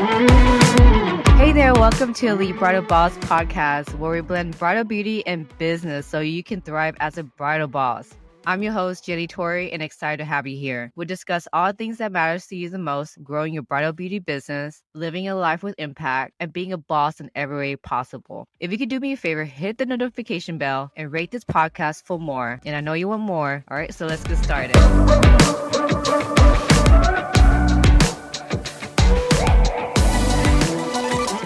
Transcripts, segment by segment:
Hey there, welcome to Elite Bridal Boss podcast, where we blend bridal beauty and business so you can thrive as a bridal boss. I'm your host, Jenny Torrey, and excited to have you here. We'll discuss all things that matters to you the most, growing your bridal beauty business, living a life with impact, and being a boss in every way possible. If you could do me a favor, hit the notification bell and rate this podcast for more. And I know you want more. All right, so let's get started.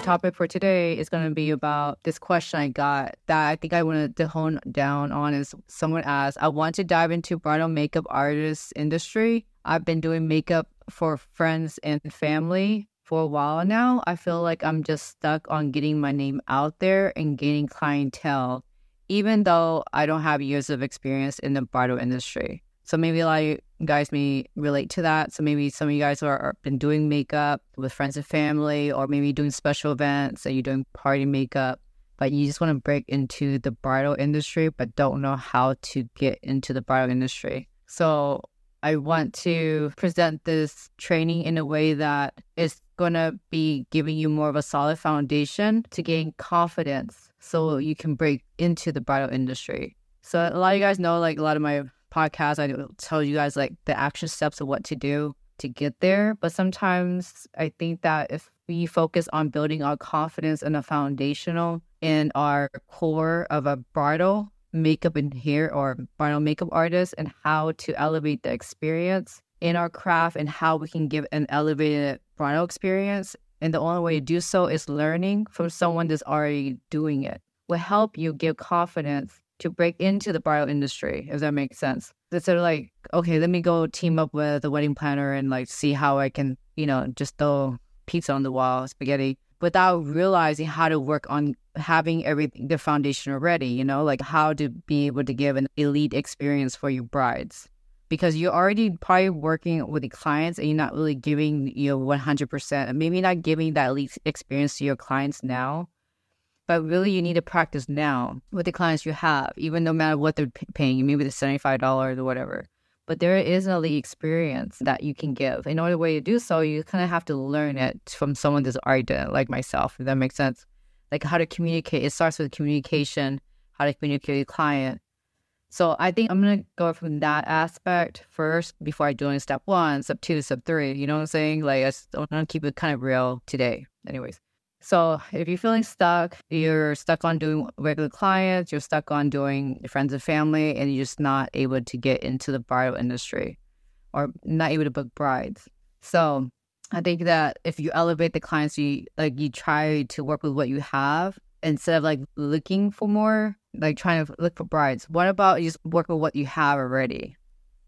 Topic for today is going to be about this question I got that I think I wanted to hone down on is someone asked, I want to dive into bridal makeup artist industry. I've been doing makeup for friends and family for a while now. I feel like I'm just stuck on getting my name out there and gaining clientele, even though I don't have years of experience in the bridal industry. So maybe a lot of you guys may relate to that. So maybe some of you guys are, are been doing makeup with friends and family, or maybe doing special events and you're doing party makeup, but you just want to break into the bridal industry, but don't know how to get into the bridal industry. So I want to present this training in a way that is going to be giving you more of a solid foundation to gain confidence so you can break into the bridal industry. So a lot of you guys know like a lot of my podcast, I tell you guys like the action steps of what to do to get there. But sometimes I think that if we focus on building our confidence and a foundational in our core of a bridal makeup and hair or bridal makeup artist and how to elevate the experience in our craft and how we can give an elevated bridal experience. And the only way to do so is learning from someone that's already doing it will help you give confidence to break into the bridal industry, if that makes sense. Instead of like, okay, let me go team up with a wedding planner and like see how I can, you know, just throw pizza on the wall, spaghetti, without realizing how to work on having everything, the foundation already, you know, like how to be able to give an elite experience for your brides. Because you're already probably working with the clients and you're not really giving you know, 100%, maybe not giving that elite experience to your clients now but really, you need to practice now with the clients you have, even no matter what they're paying you, maybe the $75 or whatever. But there is an elite experience that you can give. In order way to do so, you kind of have to learn it from someone that's already done it, like myself, if that makes sense. Like how to communicate. It starts with communication, how to communicate with the client. So I think I'm gonna go from that aspect first before I any step one, step two, step three. You know what I'm saying? Like I want to keep it kind of real today. Anyways. So if you're feeling stuck, you're stuck on doing regular clients, you're stuck on doing friends and family, and you're just not able to get into the bridal industry or not able to book brides. So I think that if you elevate the clients, you like you try to work with what you have instead of like looking for more, like trying to look for brides. What about you just work with what you have already?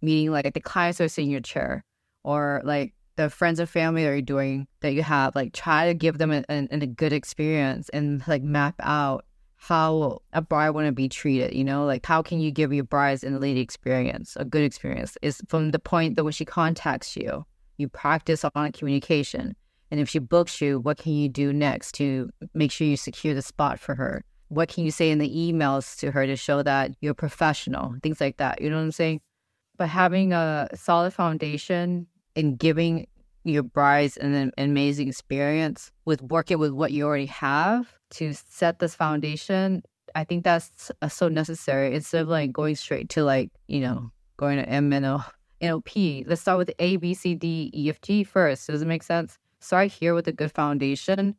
Meaning like the clients are sitting in your chair or like the friends and family that you're doing that you have, like try to give them a, a, a good experience and like map out how a bride want to be treated. You know, like how can you give your brides an lady experience, a good experience? Is from the point that when she contacts you, you practice on communication. And if she books you, what can you do next to make sure you secure the spot for her? What can you say in the emails to her to show that you're professional? Things like that. You know what I'm saying? But having a solid foundation in giving your brides an, an amazing experience with working with what you already have to set this foundation i think that's so necessary instead of like going straight to like you know going to m and. Let's start with A, B, C, D, E, F, G first. Does it make sense? Start here with a good foundation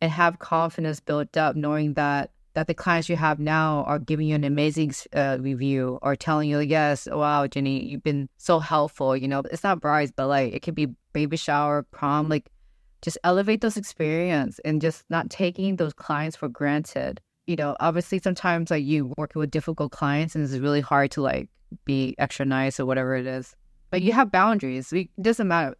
and have confidence built up, knowing that that the clients you have now are giving you an amazing uh, review or telling you, yes, wow, Jenny, you've been so helpful. You know, it's not brides, but like it could be baby shower, prom, like just elevate those experience and just not taking those clients for granted. You know, obviously sometimes like you working with difficult clients and it's really hard to like be extra nice or whatever it is. But you have boundaries. It doesn't matter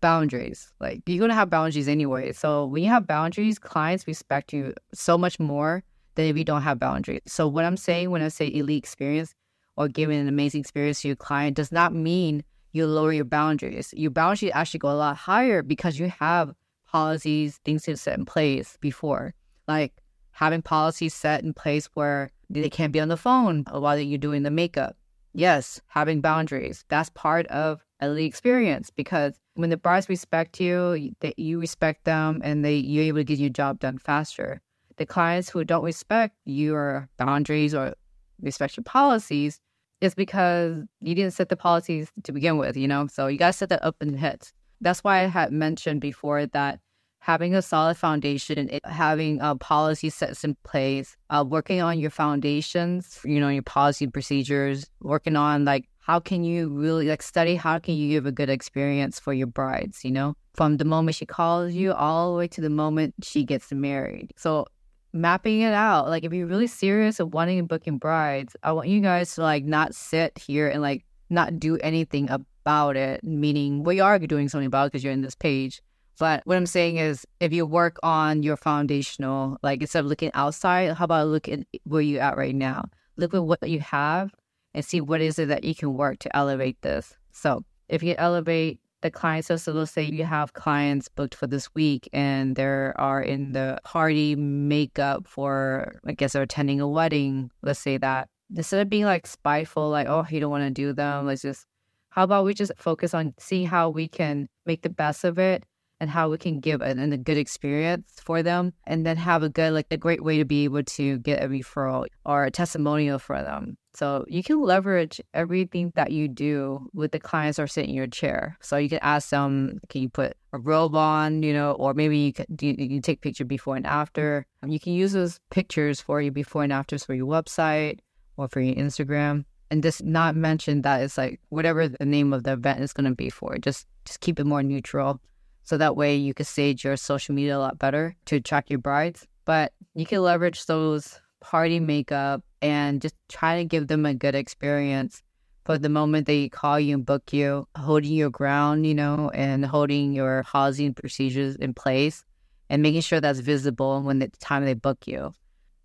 boundaries. Like you're gonna have boundaries anyway. So when you have boundaries, clients respect you so much more than if you don't have boundaries. So what I'm saying when I say elite experience or giving an amazing experience to your client does not mean you lower your boundaries. Your boundaries actually go a lot higher because you have policies, things to set in place before. Like having policies set in place where they can't be on the phone while you're doing the makeup. Yes, having boundaries. That's part of elite experience because When the brides respect you, you respect them, and they you're able to get your job done faster. The clients who don't respect your boundaries or respect your policies, is because you didn't set the policies to begin with, you know? So you got to set that up in the head. That's why I had mentioned before that having a solid foundation and having a policy sets in place, uh, working on your foundations, you know, your policy procedures, working on like how can you really like study how can you give a good experience for your brides, you know, from the moment she calls you all the way to the moment she gets married. So mapping it out. Like if you're really serious of wanting and booking brides, I want you guys to like not sit here and like not do anything about it. Meaning, you are doing something about it because you're in this page. But what I'm saying is, if you work on your foundational, like instead of looking outside, how about look at where you're at right now? Look at what you have and see what is it that you can work to elevate this. So if you elevate the clients. So, so let's say you have clients booked for this week and they are in the party makeup for, I guess, they're attending a wedding. Let's say that instead of being like spiteful, like, oh, you don't want to do them, let's just, how about we just focus on see how we can make the best of it and how we can give a, a good experience for them and then have a good like a great way to be able to get a referral or a testimonial for them so you can leverage everything that you do with the clients or sit in your chair. So you can ask them can you put a robe on? you know or maybe you can, you, you take picture before and after. Um, you can use those pictures for your before and afters for your website or for your instagram. And just not mention that it's like whatever the name of the event is going to be for just just keep it more neutral. So that way you can stage your social media a lot better to attract your brides. But you can leverage those party makeup and just try to give them a good experience. But the moment they call you and book you, holding your ground, you know, and holding your housing procedures in place and making sure that's visible when the time they book you.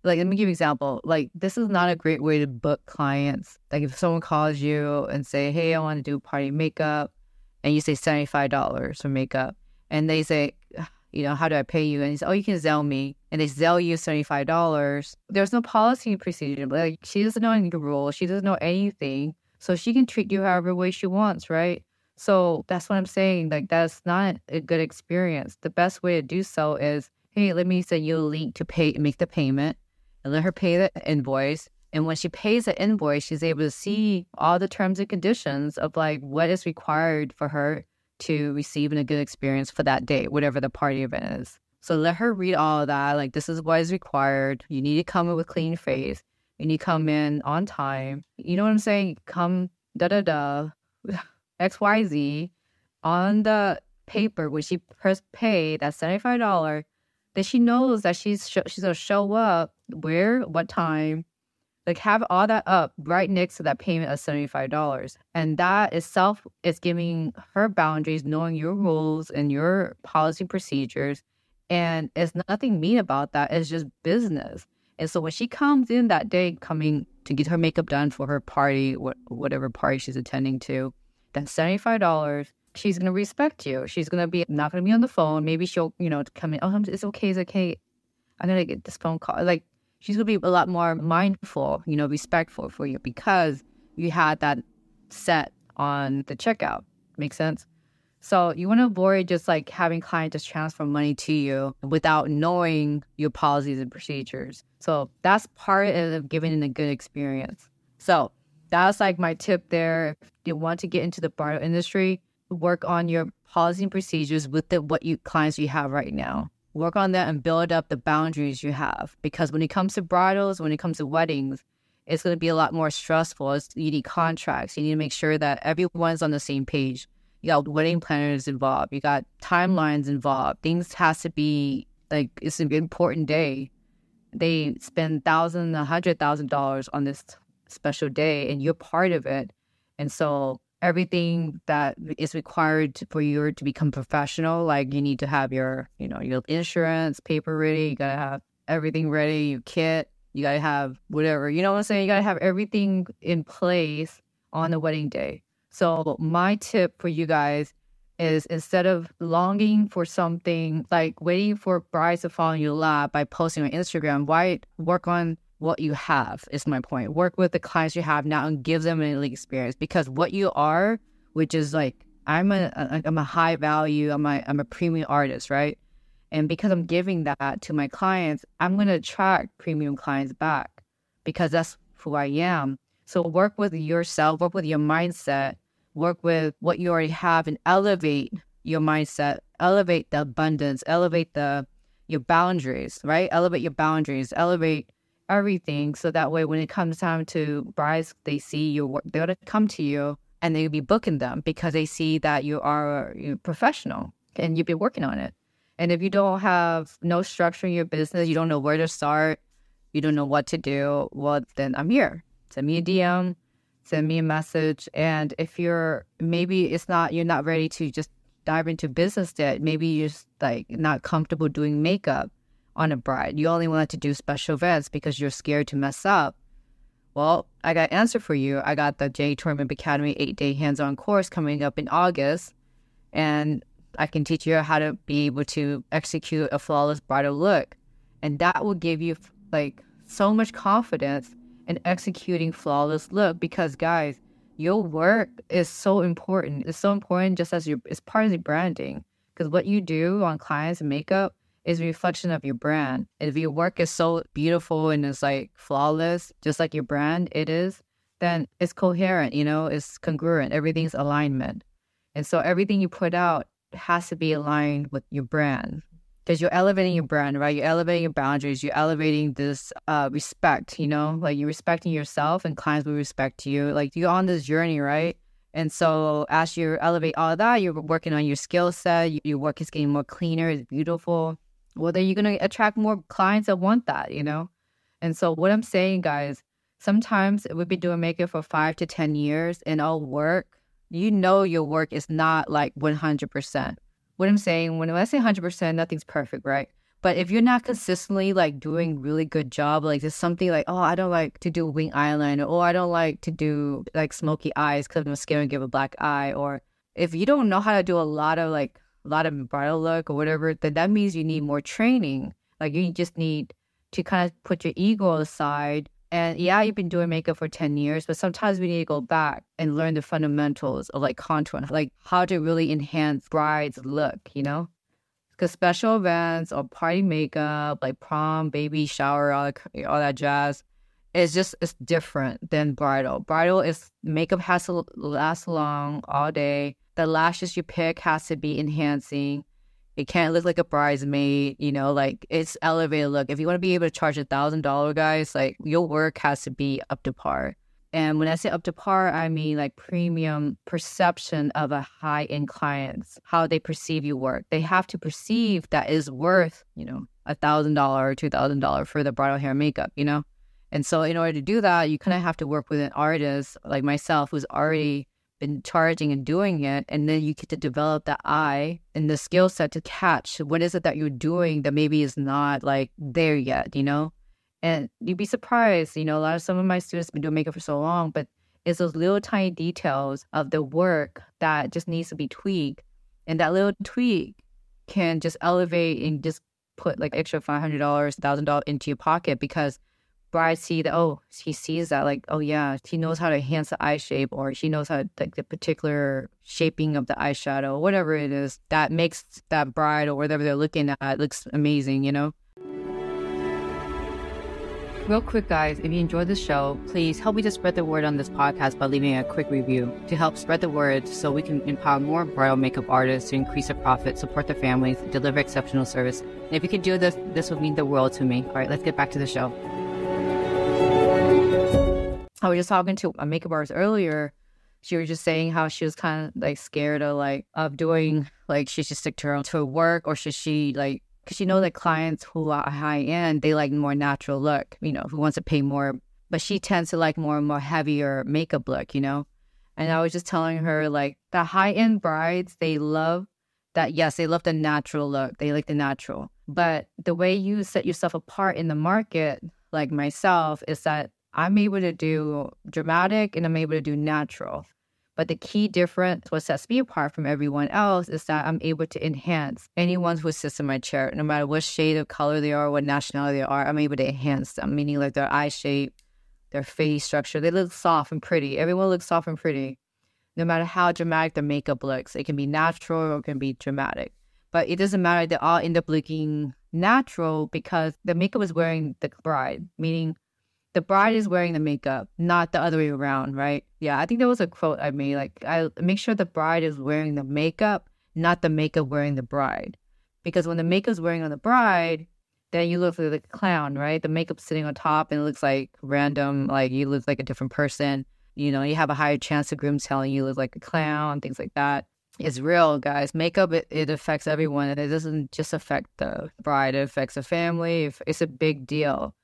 Like, let me give you an example. Like, this is not a great way to book clients. Like, if someone calls you and say, "Hey, I want to do party makeup," and you say seventy five dollars for makeup, and they say, you know, how do I pay you? And he said, oh, you can Zelle me. And they Zelle you $75. There's no policy procedure. Like, she doesn't know any rules. She doesn't know anything. So she can treat you however way she wants, right? So that's what I'm saying. Like, that's not a good experience. The best way to do so is, hey, let me send you a link to pay, make the payment and let her pay the invoice. And when she pays the invoice, she's able to see all the terms and conditions of like what is required for her to receiving a good experience for that day, whatever the party event is. So let her read all of that. Like, this is what is required. You need to come in with clean face. You need to come in on time. You know what I'm saying? Come da da da, X Y Z on the paper when she press pay that seventy five dollar. That she knows that she's sh- she's gonna show up where, what time, like have all that up right next to that payment of $75 and that itself is giving her boundaries knowing your rules and your policy procedures. And it's nothing mean about that. It's just business. And so when she comes in that day coming to get her makeup done for her party whatever party she's attending to that $75 she's going to respect you. She's going to be not going to be on the phone. Maybe she'll you know come in oh it's okay it's okay. I'm going to get this phone call like she's going to be a lot more mindful, you know, respectful for you because you had that set on the checkout. Make sense? So you want to avoid just like having clients just transfer money to you without knowing your policies and procedures. So that's part of giving in a good experience. So that's like my tip there. If you want to get into the bridal industry, work on your policy and procedures with the what you clients you have right now work on that and build up the boundaries you have. Because when it comes to bridals, when it comes to weddings, it's going to be a lot more stressful. It's, you need contracts. You need to make sure that everyone's on the same page. You got wedding planners involved. You got timelines involved. Things has to be like it's an important day. They spend thousand, a hundred thousand dollars on this special day, and you're part of it. And so everything that is required for you to become professional. Like you need to have your, you know, your insurance paper ready. You gotta have everything ready. Your kit. You gotta have whatever. You know what I'm saying? You gotta have everything in place on the wedding day. So my tip for you guys is instead of longing for something like waiting for brides to fall in your lap by posting on Instagram, why work on what you have is my point. Work with the clients you have now and give them an elite experience because what you are, which is like I'm a, I'm a high value, I'm a I'm a premium artist, right? And because I'm giving that to my clients, I'm gonna attract premium clients back because that's who I am. So work with yourself, work with your mindset, work with what you already have and elevate your mindset, elevate the abundance, elevate the your boundaries, right? Elevate your boundaries, elevate everything. So that way, when it comes time to brides, they see your work, they're gonna come to you and they'll be booking them because they see that you are you professional and you've been working on it. And if you don't have no structure in your business, you don't know where to start, you don't know what to do, well, then I'm here. Send me a DM, send me a message. And if you're maybe it's not, you're not ready to just dive into business yet, maybe you're just like not comfortable doing makeup on a bride. You only want to do special events because you're scared to mess up. Well, I got an answer for you. I got the J Tournament Academy eight day hands on course coming up in August. And I can teach you how to be able to execute a flawless bridal look. And that will give you like so much confidence in executing flawless look because guys, your work is so important. It's so important just as your it's part of the branding. Because what you do on clients and makeup is a reflection of your brand. If your work is so beautiful and it's like flawless, just like your brand it is, then it's coherent, you know, it's congruent, everything's alignment. And so everything you put out has to be aligned with your brand because you're elevating your brand, right? You're elevating your boundaries. You're elevating this uh, respect, you know, like you're respecting yourself and clients will respect you. Like you're on this journey, right? And so as you elevate all that, you're working on your skill set. your work is getting more cleaner, it's beautiful. Well, then you're going to attract more clients that want that, you know? And so what I'm saying, guys, sometimes we've been doing makeup for five to 10 years and all work you know your work is not like 100%. What I'm saying, when I say 100%, nothing's perfect, right? But if you're not consistently like doing really good job, like there's something like, oh, I don't like to do wing eyeliner, or I don't like to do like smoky eyes because I'm scared to give a black eye, or if you don't know how to do a lot of like a lot of bridal look or whatever, then that means you need more training. Like you just need to kind of put your ego aside and yeah, you've been doing makeup for 10 years, but sometimes we need to go back and learn the fundamentals of like contour, like how to really enhance bride's look, you know? Because special events or party makeup, like prom, baby shower, all, that, all that jazz, is just it's different than bridal. Bridal is makeup has to last long all day. The lashes you pick has to be enhancing. It can't look like a bridesmaid, you know, like it's elevated look. If you want to be able to charge a thousand dollar guys, like your work has to be up to par. And when I say up to par, I mean like premium perception of a high end clients, how they perceive your work. They have to perceive that is worth, you know, a thousand dollar or two thousand dollar for the bridal hair makeup, you know? And so in order to do that, you kind of have to work with an artist like myself who's already been charging and doing it and then you get to develop the eye and the skill set to catch what is it that you're doing that maybe is not like there yet you know? And you'd be surprised you know a lot of some of my students have been doing makeup for so long but it's those little tiny details of the work that just needs to be tweaked and that little tweak can just elevate and just put like extra $500 $1000 into your pocket because bride see that oh he sees that like oh yeah he knows how to enhance the eye shape or she knows how to, like the particular shaping of the eyeshadow whatever it is that makes that bride or whatever they're looking at looks amazing you know Real quick, guys, if you enjoyed this show, please help me to spread the word on this podcast by leaving a quick review to help spread the word so we can empower more bridal makeup artists to increase their profit, support their families, deliver exceptional service. And if you could do this, this would mean the world to me. All right, let's get back to the show. I was just talking to a makeup artist earlier. She was just saying how she was kind of like scared of like of doing like she should stick to her to work or should she like because she knows that clients who are high end they like more natural look you know who wants to pay more but she tends to like more and more heavier makeup look you know and I was just telling her like the high end brides they love that yes they love the natural look they like the natural but the way you set yourself apart in the market like myself is that I'm able to do dramatic and I'm able to do natural. But the key difference, what sets me apart from everyone else, is that I'm able to enhance anyone who sits in my chair, no matter what shade of color they are, what nationality they are, I'm able to enhance them, meaning like their eye shape, their face structure. They look soft and pretty. Everyone looks soft and pretty. no matter how dramatic the makeup looks. It can be natural or it can be dramatic. But it doesn't matter. They all end up looking natural because the makeup is wearing the bride, meaning the bride is wearing the makeup, not the other way around, right? Yeah, I think that was a quote I made. Like, I make sure the bride is wearing the makeup, not the makeup wearing the bride. Because when the makeup's wearing on the bride, then you look like a clown, right? The makeup's sitting on top and it looks like random, like you look like a different person. You know, you have a higher chance of grooms telling you look like a clown, things like that. It's real, guys. Makeup, it, it affects everyone. And It doesn't just affect the bride, it affects the family. It's a big deal.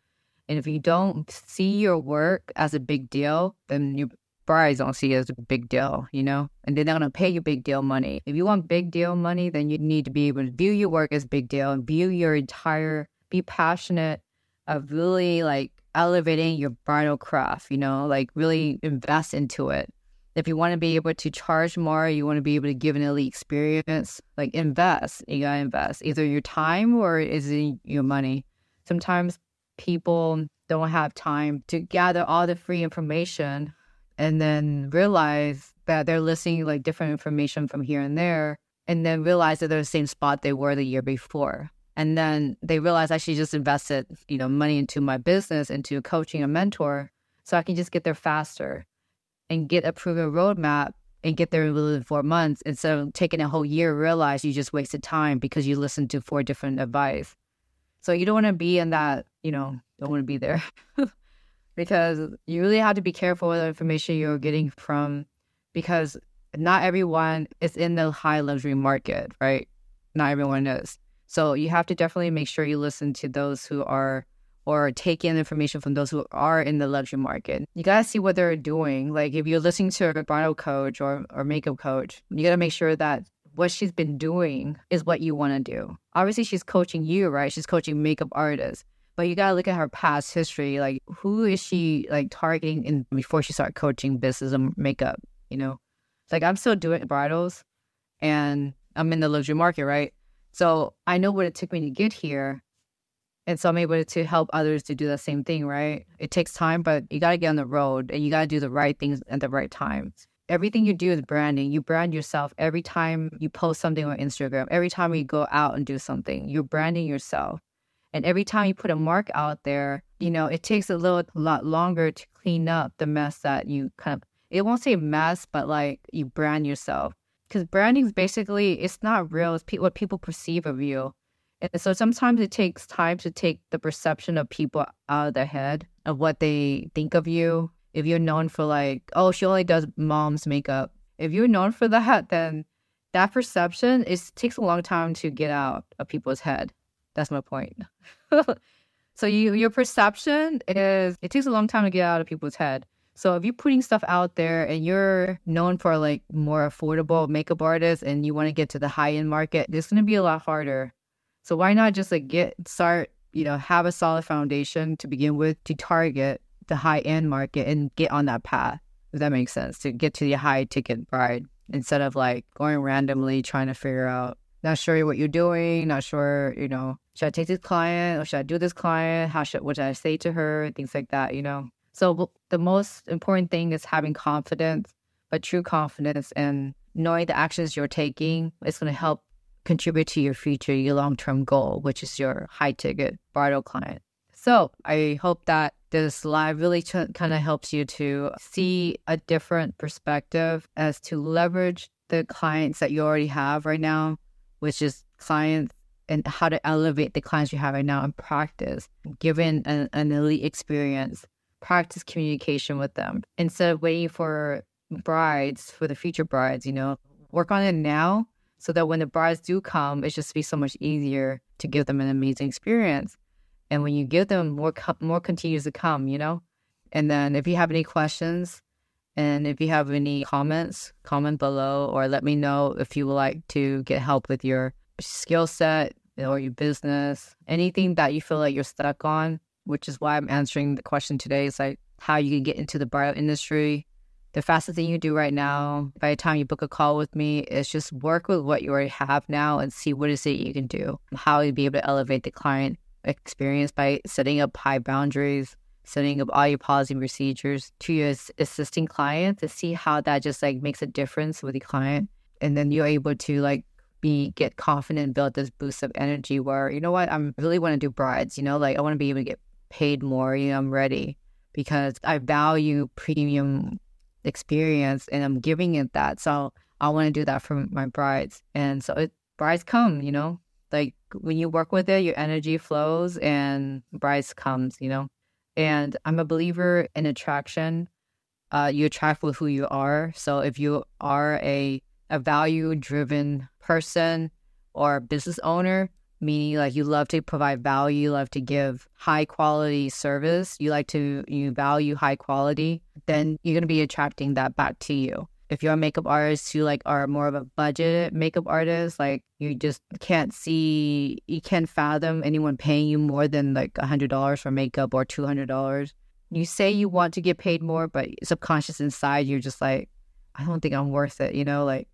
And if you don't see your work as a big deal, then your brides don't see it as a big deal, you know? And they're not gonna pay you big deal money. If you want big deal money, then you need to be able to view your work as big deal and view your entire, be passionate of really like elevating your bridal craft, you know, like really invest into it. If you want to be able to charge more, you want to be able to give an elite experience, like invest. You gotta invest either your time or is it your money. Sometimes people don't have time to gather all the free information and then realize that they're listening like different information from here and there and then realize that they're the same spot they were the year before. And then they realize I should just invested you know money into my business into coaching a mentor so i can just get there faster and get a proven roadmap and get there in four months instead of taking a whole year realize you just wasted time because you listened to four different advice so you don't want to be in that, you know, don't want to be there because you really have to be careful with the information you're getting from because not everyone is in the high luxury market, right? Not everyone is. So you have to definitely make sure you listen to those who are or take in information from those who are in the luxury market. You gotta see what they're doing. Like if you're listening to a bridal coach or, or makeup coach, you gotta make sure that what she's been doing is what you want to do. Obviously, she's coaching you, right? She's coaching makeup artists, but you gotta look at her past history. Like, who is she like targeting in before she started coaching business and makeup? You know, like I'm still doing bridals, and I'm in the luxury market, right? So I know what it took me to get here. And so I'm able to help others to do the same thing, right? It takes time, but you got to get on the road and you got to do the right things at the right times everything you do is branding. You brand yourself every time you post something on Instagram, every time you go out and do something, you're branding yourself. And every time you put a mark out there, you know, it takes a little lot longer to clean up the mess that you kind of, it won't say mess, but like you brand yourself. Because branding is basically, it's not real, it's pe- what people perceive of you. And so sometimes it takes time to take the perception of people out of their head of what they think of you if you're known for like, oh, she only does mom's makeup. If you're known for that, then that perception is takes a long time to get out of people's head. That's my point. so you your perception is it takes a long time to get out of people's head. So if you're putting stuff out there and you're known for like more affordable makeup artists and you want to get to the high end market, it's gonna be a lot harder. So why not just like get start, you know, have a solid foundation to begin with to target the high end market and get on that path, if that makes sense, to get to the high ticket bride instead of like going randomly trying to figure out, not sure what you're doing, not sure, you know, should I take this client or should I do this client? How should, what should I say to her? Things like that, you know? So the most important thing is having confidence, but true confidence and knowing the actions you're taking is going to help contribute to your future, your long term goal, which is your high ticket bridal client. So I hope that this live really ch- kind of helps you to see a different perspective as to leverage the clients that you already have right now, which is clients and how to elevate the clients you have right now and practice, given an, an elite experience, practice communication with them instead of waiting for brides, for the future brides, you know, work on it now so that when the brides do come, it just be so much easier to give them an amazing experience. And when you give them more, more continues to come, you know? And then if you have any questions and if you have any comments, comment below or let me know if you would like to get help with your skill set or your business, anything that you feel like you're stuck on, which is why I'm answering the question today is like how you can get into the bio industry. The fastest thing you do right now, by the time you book a call with me, is just work with what you already have now and see what is it you can do, how you be able to elevate the client experience by setting up high boundaries, setting up all your policy and procedures to your assisting client to see how that just like makes a difference with the client. And then you're able to like be get confident, and build this boost of energy where, you know what, I'm really want to do brides, you know, like I want to be able to get paid more, you know, I'm ready because I value premium experience and I'm giving it that. So I want to do that for my brides. And so it brides come, you know, like when you work with it, your energy flows and brides comes, you know. And I'm a believer in attraction. Uh, you attract with who you are. So if you are a a value driven person or business owner, meaning like you love to provide value, you love to give high quality service, you like to you value high quality, then you're gonna be attracting that back to you if you're a makeup artist who like are more of a budget makeup artist, like you just can't see, you can't fathom anyone paying you more than like a hundred dollars for makeup or two hundred dollars. You say you want to get paid more, but subconscious inside you're just like, I don't think I'm worth it, you know, like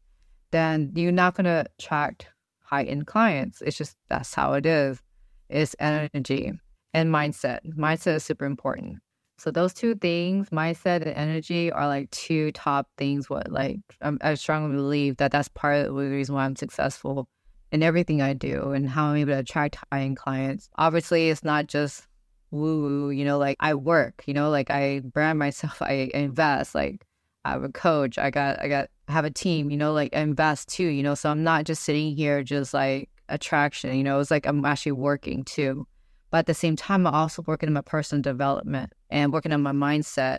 then you're not gonna attract high end clients. It's just that's how it is. It's energy and mindset. Mindset is super important. So those two things, mindset and energy, are like two top things. What like I'm, I strongly believe that that's part of the reason why I'm successful in everything I do and how I'm able to attract high-end clients. Obviously, it's not just woo woo. You know, like I work. You know, like I brand myself. I invest. Like I have a coach. I got I got have a team. You know, like I invest too. You know, so I'm not just sitting here just like attraction. You know, it's like I'm actually working too. But at the same time, I'm also working on my personal development and working on my mindset.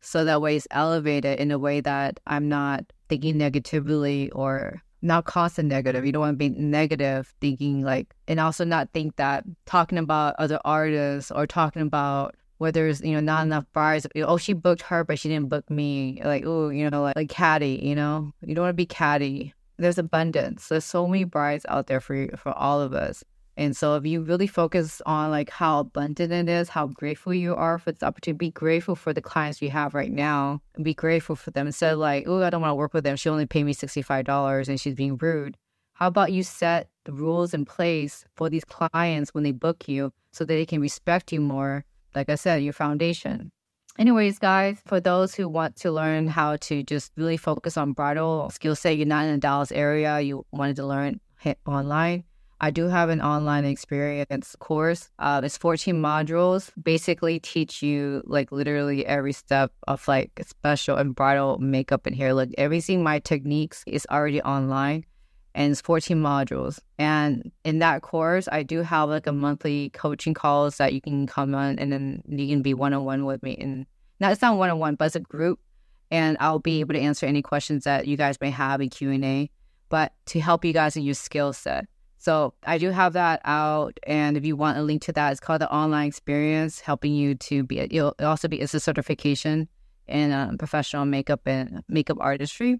So that way it's elevated in a way that I'm not thinking negatively or not constant negative. You don't want to be negative thinking like, and also not think that talking about other artists or talking about where there's, you know, not enough bars. Oh, she booked her, but she didn't book me. Like, oh, you know, like, like catty, you know, you don't want to be catty. There's abundance. There's so many brides out there for for all of us. And so if you really focus on like how abundant it is, how grateful you are for this opportunity, be grateful for the clients you have right now be grateful for them. Instead of like, oh, I don't want to work with them. She only paid me $65 and she's being rude. How about you set the rules in place for these clients when they book you so that they can respect you more? Like I said, your foundation. Anyways, guys, for those who want to learn how to just really focus on bridal skill set, you're not in the Dallas area, you wanted to learn online I do have an online experience course. Uh, it's 14 modules, basically teach you like literally every step of like special and bridal makeup and hair look. Everything, my techniques is already online and it's 14 modules. And in that course, I do have like a monthly coaching calls that you can come on and then you can be one on one with me. And now it's not one on one, but it's a group. And I'll be able to answer any questions that you guys may have in Q and A, but to help you guys in your skill set. So I do have that out, and if you want a link to that, it's called the Online Experience, helping you to be. It'll also be it's a certification in uh, professional makeup and makeup artistry.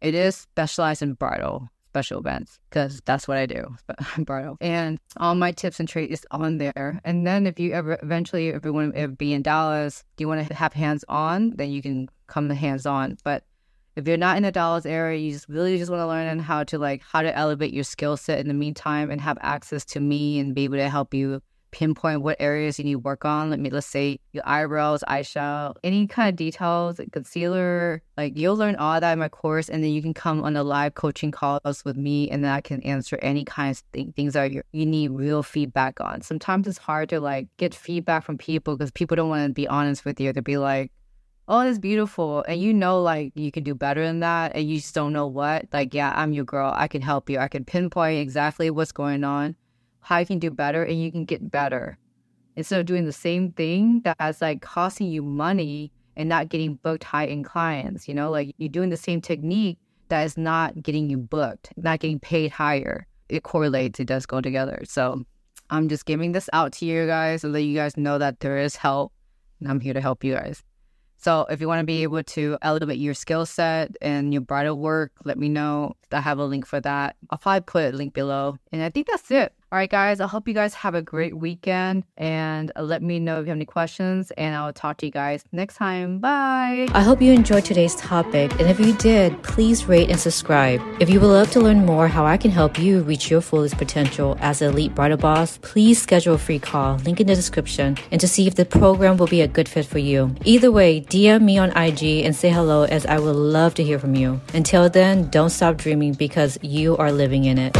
It is specialized in bridal special events because that's what I do, bridal. And all my tips and tricks is on there. And then if you ever eventually, if you want to be in Dallas, do you want to have hands on, then you can come to hands on. But if you're not in the Dallas area, you just really just want to learn how to like how to elevate your skill set in the meantime and have access to me and be able to help you pinpoint what areas you need to work on. Let me let's say your eyebrows, eyeshadow, any kind of details, like concealer. Like you'll learn all that in my course, and then you can come on the live coaching calls with me, and then I can answer any kinds of th- things that you you need real feedback on. Sometimes it's hard to like get feedback from people because people don't want to be honest with you. They'll be like, oh, it's beautiful. And you know, like, you can do better than that. And you just don't know what. Like, yeah, I'm your girl. I can help you. I can pinpoint exactly what's going on, how you can do better, and you can get better. Instead of doing the same thing that's like costing you money and not getting booked high end clients, you know, like you're doing the same technique that is not getting you booked, not getting paid higher. It correlates, it does go together. So I'm just giving this out to you guys so that you guys know that there is help. And I'm here to help you guys. So if you want to be mm-hmm. able to elevate your skill set and your bridal work, let me know. I have a link for that. I'll probably put a link below. And I think that's it. All right, guys, I hope you guys have a great weekend and uh, let me know if you have any questions, and I'll talk to you guys next time. Bye. I hope you enjoyed today's topic, and if you did, please rate and subscribe. If you would love to learn more how I can help you reach your fullest potential as an elite bridal boss, please schedule a free call, link in the description, and to see if the program will be a good fit for you. Either way, DM me on IG and say hello as I would love to hear from you. Until then, don't stop dreaming because you are living in it.